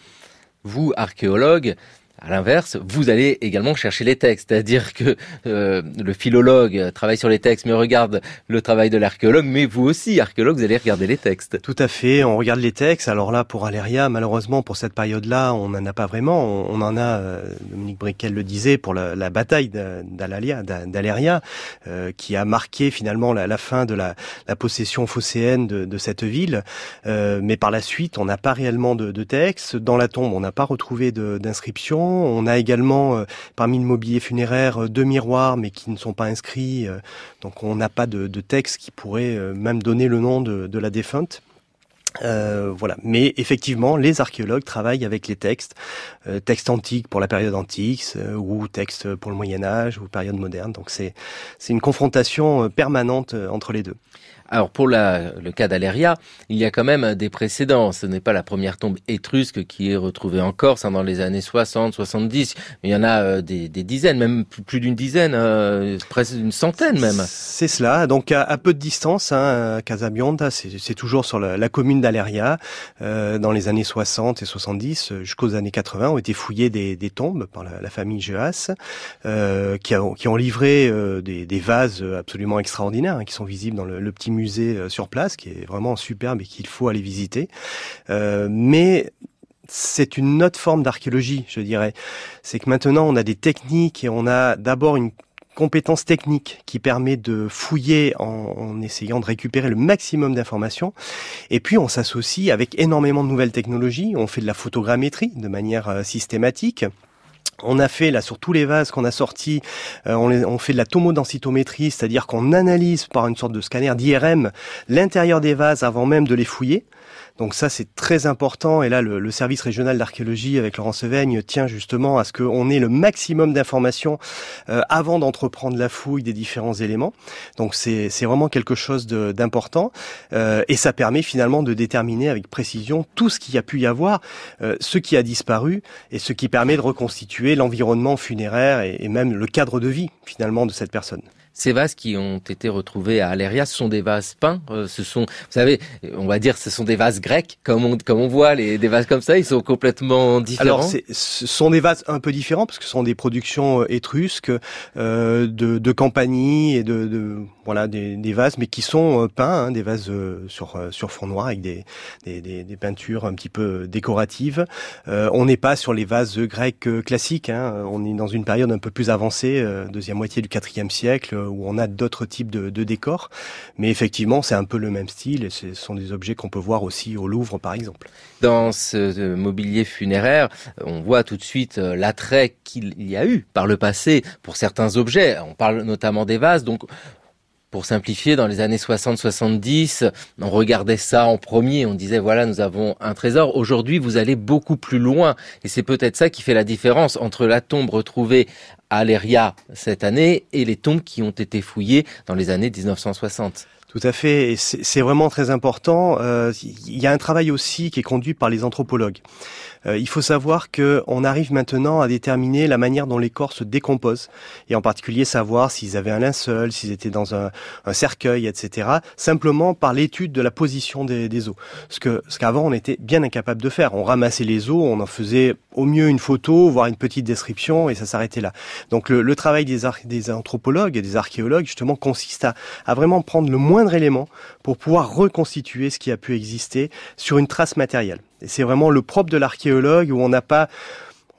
vous, archéologue, à l'inverse, vous allez également chercher les textes, c'est-à-dire que euh, le philologue travaille sur les textes, mais regarde le travail de l'archéologue, mais vous aussi, archéologue, vous allez regarder les textes. Tout à fait, on regarde les textes. Alors là, pour Aléria, malheureusement, pour cette période-là, on n'en a pas vraiment. On, en a, euh, Dominique Briquel le disait, pour la, la bataille d'Aléria, euh, qui a marqué finalement la, fin de la, possession phocéenne de, de cette ville. Euh, mais par la suite, on n'a pas réellement de, de textes. Dans la tombe, on n'a pas retrouvé d'inscription on a également euh, parmi le mobilier funéraire euh, deux miroirs mais qui ne sont pas inscrits. Euh, donc on n'a pas de, texte qui pourrait même donner le nom de, la défunte. voilà. Mais effectivement, les archéologues travaillent avec les textes, textes antiques pour la période antique ou textes pour le Moyen Âge ou période moderne. Donc c'est c'est une confrontation permanente entre les deux. Alors pour le cas d'Aléria, il y a quand même des précédents. Ce n'est pas la première tombe étrusque qui est retrouvée en Corse hein, dans les années 60, 70. Il y en a euh, des, dizaines, même plus, d'une dizaine, euh, presque une centaine même. C'est cela. Donc à, peu de distance, hein, c'est toujours sur la, commune d'Aléria. Euh, dans les années 60 et 70 jusqu'aux années 80 ont été fouillées des, tombes par la, famille Geas, qui, ont livré des, vases absolument extraordinaires hein, qui sont visibles dans le, le petit musée euh, sur place, qui est vraiment superbe et qu'il faut aller visiter. Euh, mais c'est une autre forme d'archéologie, je dirais. C'est que maintenant, on a des techniques et on a d'abord une compétence technique qui permet de fouiller en, essayant de récupérer le maximum d'informations. Et puis on s'associe avec énormément de nouvelles technologies. On fait de la photogrammétrie de manière euh, systématique. On a fait là sur tous les vases qu'on a sortis, euh, on, fait de la tomodensitométrie, c'est-à-dire qu'on analyse par une sorte de scanner d'IRM l'intérieur des vases avant même de les fouiller. Donc ça, c'est très important. Et là, le, service régional d'archéologie avec Laurent Seveigne tient justement à ce qu'on ait le maximum d'informations euh, avant d'entreprendre la fouille des différents éléments. Donc c'est vraiment quelque chose d'important. Euh, et ça permet finalement de déterminer avec précision tout ce qu'il y a pu y avoir, euh, ce qui a disparu, et ce qui permet de reconstituer l'environnement funéraire et même le cadre de vie finalement de cette personne. Ces vases qui ont été retrouvés à Aléria, ce sont des vases peints. Euh, ce sont, vous savez, on va dire, ce sont des vases grecs, comme on, comme on voit les, des vases comme ça. Ils sont complètement différents. Alors, ce sont des vases un peu différents parce que ce sont des productions euh, étrusques euh, de, de Campanie et de, de voilà des, des, vases, mais qui sont peints, hein, des vases sur sur fond noir avec des, des, des, peintures un petit peu décoratives. on n'est pas sur les vases grecs classiques. Hein. On est dans une période un peu plus avancée, deuxième moitié du IVe siècle où on a d'autres types de, décors. Mais effectivement, c'est un peu le même style et ce sont des objets qu'on peut voir aussi au Louvre, par exemple. Dans ce mobilier funéraire, on voit tout de suite euh, l'attrait qu'il y a eu par le passé pour certains objets. On parle notamment des vases, donc pour simplifier, dans les années 60-70, on regardait ça en premier, on disait voilà, nous avons un trésor. Aujourd'hui, vous allez beaucoup plus loin. Et c'est peut-être ça qui fait la différence entre la tombe retrouvée à Aléria cette année et les tombes qui ont été fouillées dans les années 1960. Tout à fait, et c'est vraiment très important. Il y a un travail aussi qui est conduit par les anthropologues. Euh, il faut savoir que on arrive maintenant à déterminer la manière dont les corps se décomposent, et en particulier savoir s'ils avaient un linceul, s'ils étaient dans un, cercueil, etc. Simplement par l'étude de la position des, des os. Ce que ce qu'avant on était bien incapable de faire. On ramassait les os, on en faisait au mieux une photo, voire une petite description, et ça s'arrêtait là. Donc le, travail des, anthropologues et des archéologues justement consiste à, vraiment prendre le élément pour pouvoir reconstituer ce qui a pu exister sur une trace matérielle. Et c'est vraiment le propre de l'archéologue où on n'a pas,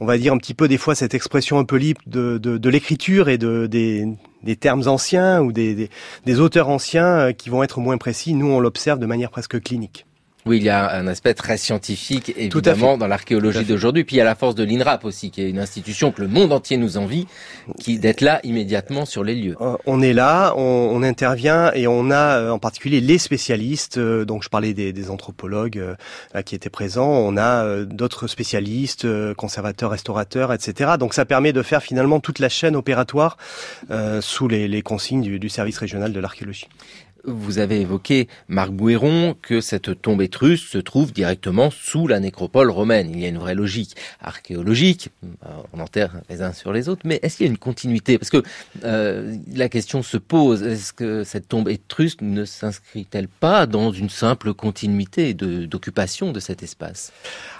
on va dire un petit peu des fois cette expression un peu libre de, de, l'écriture et de, des, des, termes anciens ou des, des, des auteurs anciens euh, qui vont être moins précis. Nous, on l'observe de manière presque clinique. Oui, il y a un aspect très scientifique, évidemment, dans l'archéologie d'aujourd'hui. Puis il y a la force de l'INRAP aussi, qui est une institution que le monde entier nous envie, qui d'être là immédiatement sur les lieux. Euh, on est là, on, on intervient et on a euh, en particulier les spécialistes. Euh, donc je parlais des, des anthropologues qui étaient présents. On a d'autres spécialistes, conservateurs, restaurateurs, etc. Donc ça permet de faire finalement toute la chaîne opératoire sous les, les consignes du, du service régional de l'archéologie. Vous avez évoqué, Marc Bouéron, que cette tombe étrusque se trouve directement sous la nécropole romaine. Il y a une vraie logique archéologique, euh, on enterre les uns sur les autres, mais est-ce qu'il y a une continuité? Parce que euh, la question se pose, est-ce que cette tombe étrusque ne s'inscrit-elle pas dans une simple continuité d'occupation de, cet espace?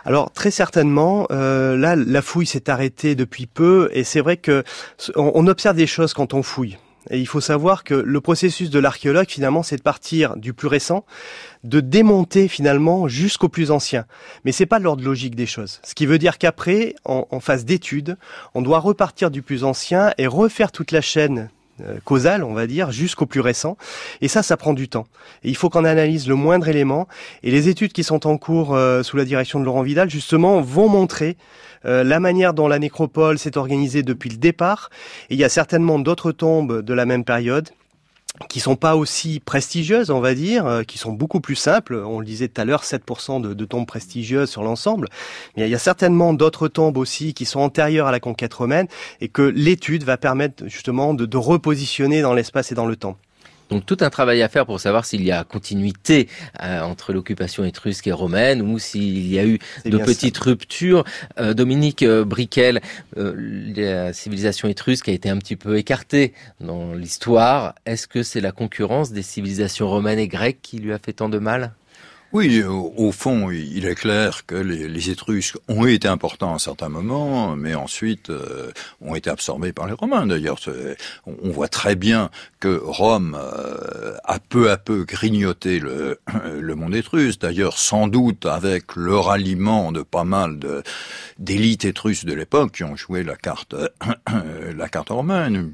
Alors très certainement, euh, là la fouille s'est arrêtée depuis peu, et c'est vrai que on observe des choses quand on fouille. Et il faut savoir que le processus de l'archéologue, finalement, c'est de partir du plus récent, de démonter finalement jusqu'au plus ancien. Mais c'est pas l'ordre logique des choses. Ce qui veut dire qu'après, en, en phase d'étude, on doit repartir du plus ancien et refaire toute la chaîne euh, causale, on va dire, jusqu'au plus récent. Et ça, ça prend du temps. Il faut qu'on analyse le moindre élément. Et les études qui sont en cours euh, sous la direction de Laurent Vidal, justement, vont montrer euh, la manière dont la nécropole s'est organisée depuis le départ. Et il y a certainement d'autres tombes de la même période qui sont pas aussi prestigieuses, on va dire, euh, qui sont beaucoup plus simples. On le disait tout à l'heure, 7% de, de, tombes prestigieuses sur l'ensemble. Mais il y a certainement d'autres tombes aussi qui sont antérieures à la conquête romaine et que l'étude va permettre justement de, de repositionner dans l'espace et dans le temps. Donc tout un travail à faire pour savoir s'il y a continuité euh, entre l'occupation étrusque et romaine ou s'il y a eu de petites ça. ruptures. Euh, Dominique euh, Briquel, la civilisation étrusque a été un petit peu écartée dans l'histoire. Est-ce que c'est la concurrence des civilisations romaines et grecques qui lui a fait tant de mal? Oui, au, fond, il est clair que les, les, Étrusques ont été importants à un certain moment, mais ensuite euh, ont été absorbés par les Romains. D'ailleurs, on voit très bien que Rome euh, a peu à peu grignoté le, le monde étrusque. D'ailleurs, sans doute avec le ralliement de pas mal d'élites étrusques de l'époque qui ont joué la carte, <coughs> la carte romaine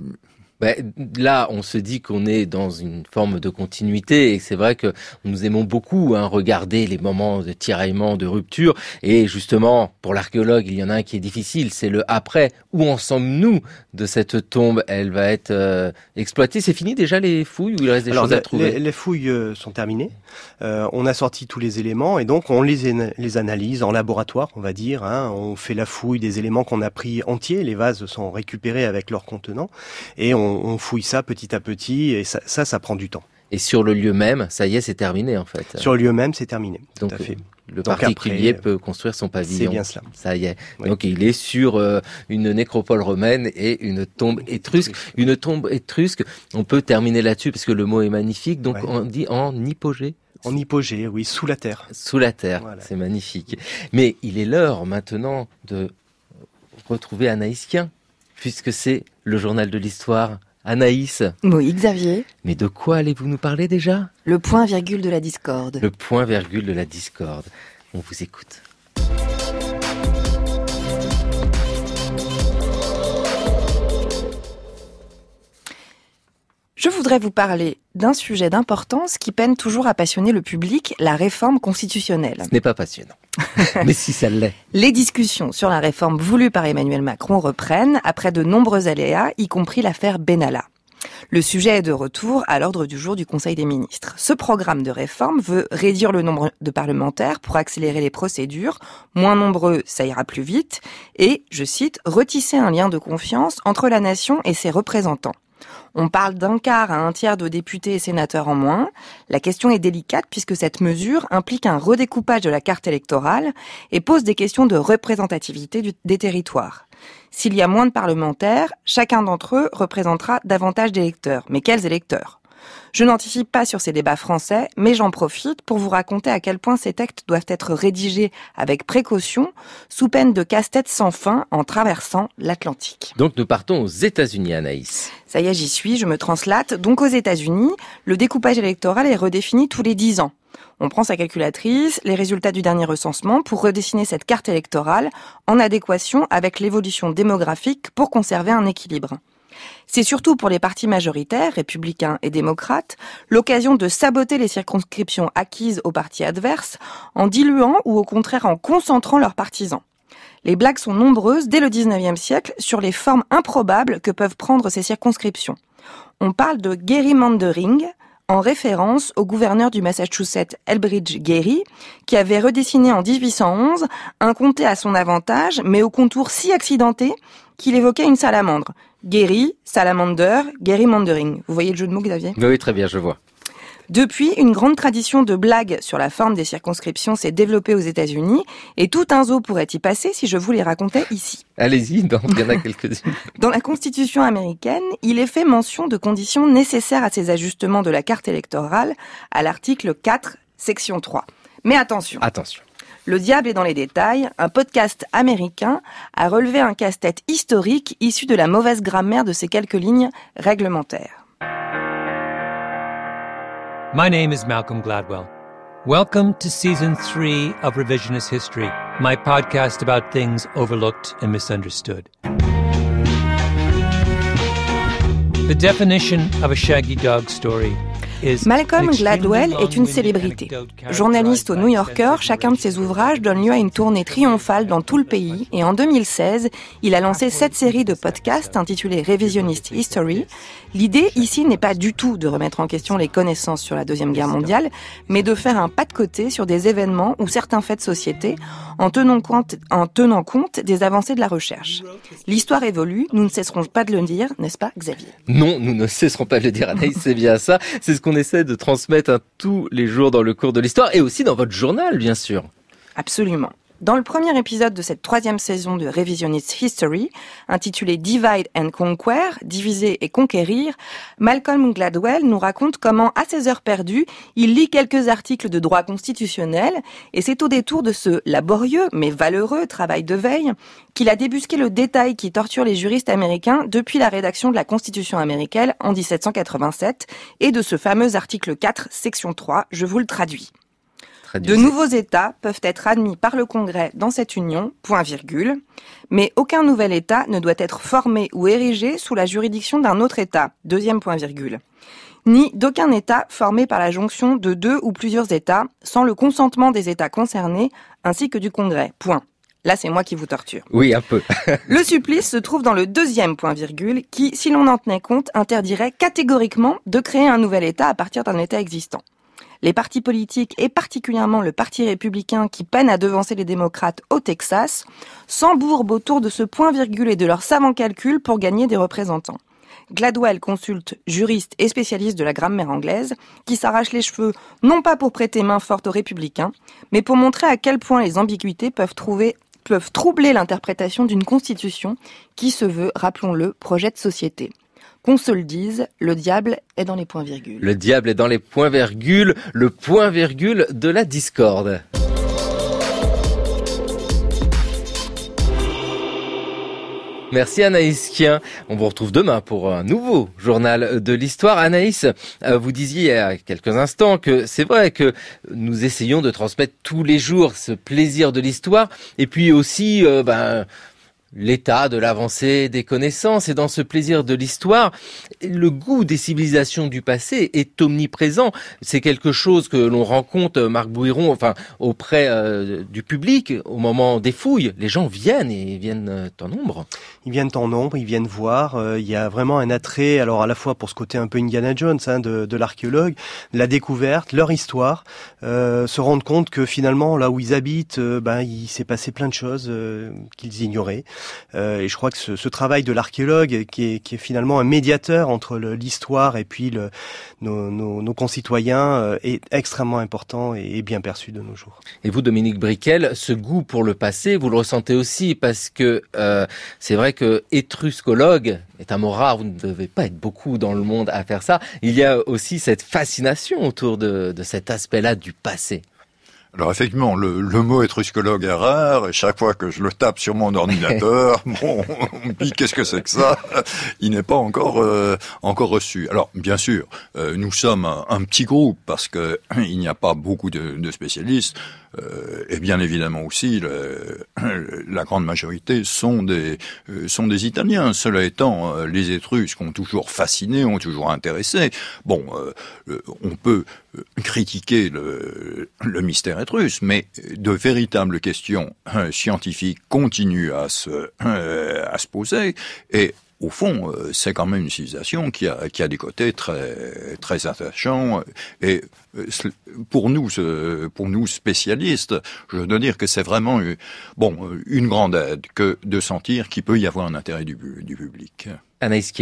ben, là, on se dit qu'on est dans une forme de continuité et c'est vrai que nous aimons beaucoup hein, regarder les moments de tiraillement, de rupture. Et justement, pour l'archéologue, il y en a un qui est difficile, c'est le après. Où en sommes-nous de cette tombe? Elle va être euh, exploitée. C'est fini déjà les fouilles ou il reste des Alors, choses à trouver? les, les, fouilles euh, sont terminées. Euh, on a sorti tous les éléments et donc on les, les analyse en laboratoire, on va dire. Hein. On fait la fouille des éléments qu'on a pris entiers. Les vases sont récupérés avec leur contenant et on on, fouille ça petit à petit et ça, ça, ça, prend du temps. Et sur le lieu même, ça y est, c'est terminé en fait. Sur le lieu même, c'est terminé. Donc, tout à fait. Le Donc particulier après, peut construire son pavillon. C'est bien cela. Ça y est. Oui. Donc il est sur euh, une nécropole romaine et une tombe étrusque. Une tombe étrusque. On peut terminer là-dessus parce que le mot est magnifique. Donc ouais. on dit en hypogée. En hypogée, oui, sous la terre. Sous la terre, voilà. c'est magnifique. Mais il est l'heure maintenant de retrouver Anaïs Kien, puisque c'est le journal de l'histoire Anaïs. Oui, Xavier. Mais de quoi allez-vous nous parler déjà? Le point virgule de la discorde. Le point virgule de la discorde. On vous écoute. Je voudrais vous parler d'un sujet d'importance qui peine toujours à passionner le public, la réforme constitutionnelle. Ce n'est pas passionnant. <laughs> Mais si ça l'est. Les discussions sur la réforme voulue par Emmanuel Macron reprennent après de nombreux aléas, y compris l'affaire Benalla. Le sujet est de retour à l'ordre du jour du Conseil des ministres. Ce programme de réforme veut réduire le nombre de parlementaires pour accélérer les procédures. Moins nombreux, ça ira plus vite. Et, je cite, retisser un lien de confiance entre la nation et ses représentants. On parle d'un quart à un tiers de députés et sénateurs en moins. La question est délicate puisque cette mesure implique un redécoupage de la carte électorale et pose des questions de représentativité des territoires. S'il y a moins de parlementaires, chacun d'entre eux représentera davantage d'électeurs. Mais quels électeurs? Je n'anticipe pas sur ces débats français, mais j'en profite pour vous raconter à quel point ces textes doivent être rédigés avec précaution, sous peine de casse-tête sans fin en traversant l'Atlantique. Donc nous partons aux États-Unis, Anaïs. Ça y est, j'y suis, je me translate. Donc aux États-Unis, le découpage électoral est redéfini tous les dix ans. On prend sa calculatrice, les résultats du dernier recensement pour redessiner cette carte électorale en adéquation avec l'évolution démographique pour conserver un équilibre. C'est surtout pour les partis majoritaires, républicains et démocrates, l'occasion de saboter les circonscriptions acquises aux partis adverses en diluant ou au contraire en concentrant leurs partisans. Les blagues sont nombreuses dès le 19e siècle sur les formes improbables que peuvent prendre ces circonscriptions. On parle de gerrymandering, en référence au gouverneur du Massachusetts Elbridge Gerry, qui avait redessiné en 1811 un comté à son avantage, mais au contour si accidenté qu'il évoquait une salamandre. Gary, salamander, gerrymandering. Vous voyez le jeu de mots, Xavier? Oui, très bien, je vois. Depuis, une grande tradition de blagues sur la forme des circonscriptions s'est développée aux États-Unis et tout un zoo pourrait y passer si je vous les racontais ici. Allez-y, il y en a quelques-unes. <laughs> Dans la Constitution américaine, il est fait mention de conditions nécessaires à ces ajustements de la carte électorale à l'article 4, section 3. Mais attention. Attention. Le diable est dans les détails, un podcast américain a relevé un casse-tête historique issu de la mauvaise grammaire de ces quelques lignes réglementaires. My name is Malcolm Gladwell. Welcome to season three of Revisionist History, my podcast about things overlooked and misunderstood. The definition of a shaggy dog story Malcolm Gladwell est une célébrité. Journaliste au New Yorker, chacun de ses ouvrages donne lieu à une tournée triomphale dans tout le pays et en 2016, il a lancé cette série de podcasts intitulée Revisionist History. L'idée ici n'est pas du tout de remettre en question les connaissances sur la Deuxième Guerre mondiale, mais de faire un pas de côté sur des événements ou certains faits de société en tenant compte, en tenant compte des avancées de la recherche. L'histoire évolue, nous ne cesserons pas de le dire, n'est-ce pas Xavier? Non, nous ne cesserons pas de le dire Anaïs, c'est bien ça. C'est ce qu'on essaie de transmettre tous les jours dans le cours de l'histoire et aussi dans votre journal, bien sûr. Absolument. Dans le premier épisode de cette troisième saison de Revisionist History, intitulé Divide and Conquer, diviser et conquérir, Malcolm Gladwell nous raconte comment, à ses heures perdues, il lit quelques articles de droit constitutionnel, et c'est au détour de ce laborieux mais valeureux travail de veille qu'il a débusqué le détail qui torture les juristes américains depuis la rédaction de la Constitution américaine en 1787 et de ce fameux article 4, section 3, je vous le traduis. De nouveaux États peuvent être admis par le Congrès dans cette union, point virgule, mais aucun nouvel État ne doit être formé ou érigé sous la juridiction d'un autre État, deuxième point virgule, ni d'aucun État formé par la jonction de deux ou plusieurs États sans le consentement des États concernés ainsi que du Congrès, point. Là, c'est moi qui vous torture. Oui, un peu. <laughs> le supplice se trouve dans le deuxième point virgule qui, si l'on en tenait compte, interdirait catégoriquement de créer un nouvel État à partir d'un État existant les partis politiques et particulièrement le Parti républicain qui peine à devancer les démocrates au Texas, s'embourbent autour de ce point-virgule et de leurs savants calculs pour gagner des représentants. Gladwell consulte juristes et spécialistes de la grammaire anglaise qui s'arrachent les cheveux non pas pour prêter main forte aux républicains, mais pour montrer à quel point les ambiguïtés peuvent troubler l'interprétation d'une constitution qui se veut, rappelons-le, projet de société. Qu'on se le dise, le diable est dans les points-virgules. Le diable est dans les points-virgules, le point-virgule de la discorde. Merci Anaïs Kien. On vous retrouve demain pour un nouveau journal de l'histoire. Anaïs, euh, vous disiez il y a quelques instants que c'est vrai que nous essayons de transmettre tous les jours ce plaisir de l'histoire et puis aussi euh, ben, l'état de l'avancée des connaissances et dans ce plaisir de l'histoire, le goût des civilisations du passé est omniprésent. C'est quelque chose que l'on rencontre, Marc Bouiron, enfin auprès euh, du public au moment des fouilles. Les gens viennent et viennent euh, en nombre. Ils viennent en nombre, ils viennent voir. Euh, il y a vraiment un attrait, alors à la fois pour ce côté un peu Indiana Jones hein, de, de l'archéologue, la découverte, leur histoire, se rendre compte que finalement là où ils habitent, ben il s'est passé plein de choses qu'ils ignoraient. Et je crois que ce, travail de l'archéologue, qui est, qui est finalement un médiateur entre l'histoire et puis nos, concitoyens, est extrêmement important et, bien perçu de nos jours. Et vous, Dominique Briquel, ce goût pour le passé, vous le ressentez aussi parce que euh, c'est vrai que étruscologue est un mot rare, vous ne devez pas être beaucoup dans le monde à faire ça. Il y a aussi cette fascination autour de cet aspect-là du passé. Alors effectivement, le, le, mot étruscologue est rare, et chaque fois que je le tape sur mon ordinateur, <laughs> bon, on me dit qu'est-ce que c'est que ça? Il n'est pas encore euh, encore reçu. Alors bien sûr, euh, nous sommes un, un, petit groupe parce que <clears throat> il n'y a pas beaucoup de, de spécialistes. Euh, et bien évidemment aussi, le, <clears throat> la grande majorité sont des euh, sont des Italiens. Cela étant, euh, les Étrusques ont toujours fasciné, ont toujours intéressé. Bon, on peut critiquer le, le mystère étrusque, mais de véritables questions scientifiques continuent à se à se poser et au fond, euh, c'est quand même une civilisation qui a, qui a des côtés très, très attachants. Et euh, pour nous, pour nous spécialistes, je dois dire que c'est vraiment, bon, une grande aide que de sentir qu'il peut y avoir un intérêt du, du public. Anaïs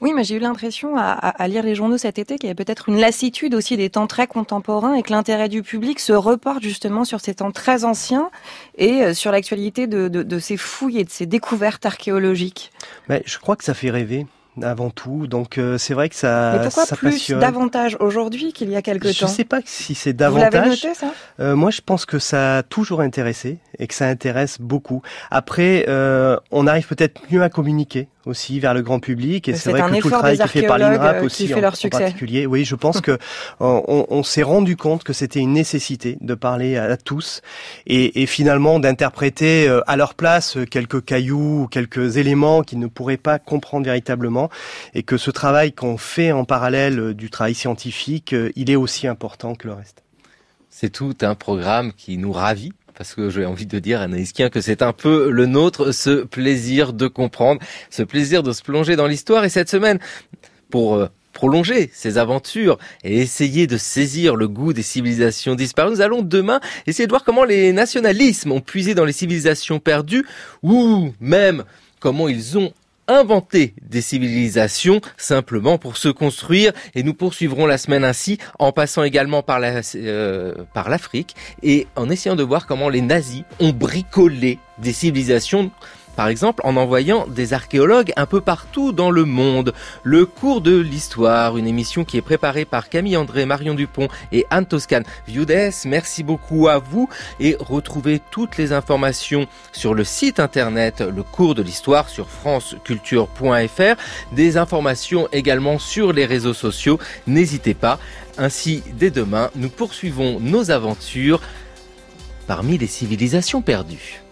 Oui, mais j'ai eu l'impression à, à, lire les journaux cet été qu'il y avait peut-être une lassitude aussi des temps très contemporains et que l'intérêt du public se reporte justement sur ces temps très anciens et euh, sur l'actualité de, de, de, ces fouilles et de ces découvertes archéologiques. Mais je crois que ça fait rêver avant tout. Donc euh, c'est vrai que ça. Mais pourquoi ça plus passionne. davantage aujourd'hui qu'il y a quelque temps? Je sais pas si c'est davantage. Vous l'avez noté ça? Euh, Moi, je pense que ça a toujours intéressé et que ça intéresse beaucoup. Après, euh, on arrive peut-être mieux à communiquer aussi vers le grand public et c'est vrai que tout le travail qui est fait par l'INRAP aussi en, en, particulier. Oui, je pense que on, on s'est rendu compte que c'était une nécessité de parler à, tous et, et finalement d'interpréter euh, à leur place quelques cailloux ou quelques éléments qu'ils ne pourraient pas comprendre véritablement et que ce travail qu'on fait en parallèle du travail scientifique, euh, il est aussi important que le reste. C'est tout un programme qui nous ravit parce que j'ai envie de dire, Anaïs Kien, que c'est un peu le nôtre, ce plaisir de comprendre, ce plaisir de se plonger dans l'histoire. Et cette semaine, pour euh, prolonger ces aventures et essayer de saisir le goût des civilisations disparues, nous allons demain essayer de voir comment les nationalismes ont puisé dans les civilisations perdues ou même comment ils ont inventer des civilisations simplement pour se construire. Et nous poursuivrons la semaine ainsi en passant également par la euh, par l'Afrique et en essayant de voir comment les nazis ont bricolé des civilisations par exemple en envoyant des archéologues un peu partout dans le monde. Le cours de l'histoire, une émission qui est préparée par Camille André, Marion Dupont et Anne Toscane. Viudes, merci beaucoup à vous et retrouvez toutes les informations sur le site internet Le cours de l'histoire sur franceculture.fr. Des informations également sur les réseaux sociaux. N'hésitez pas. Ainsi, dès demain, nous poursuivons nos aventures parmi les civilisations perdues.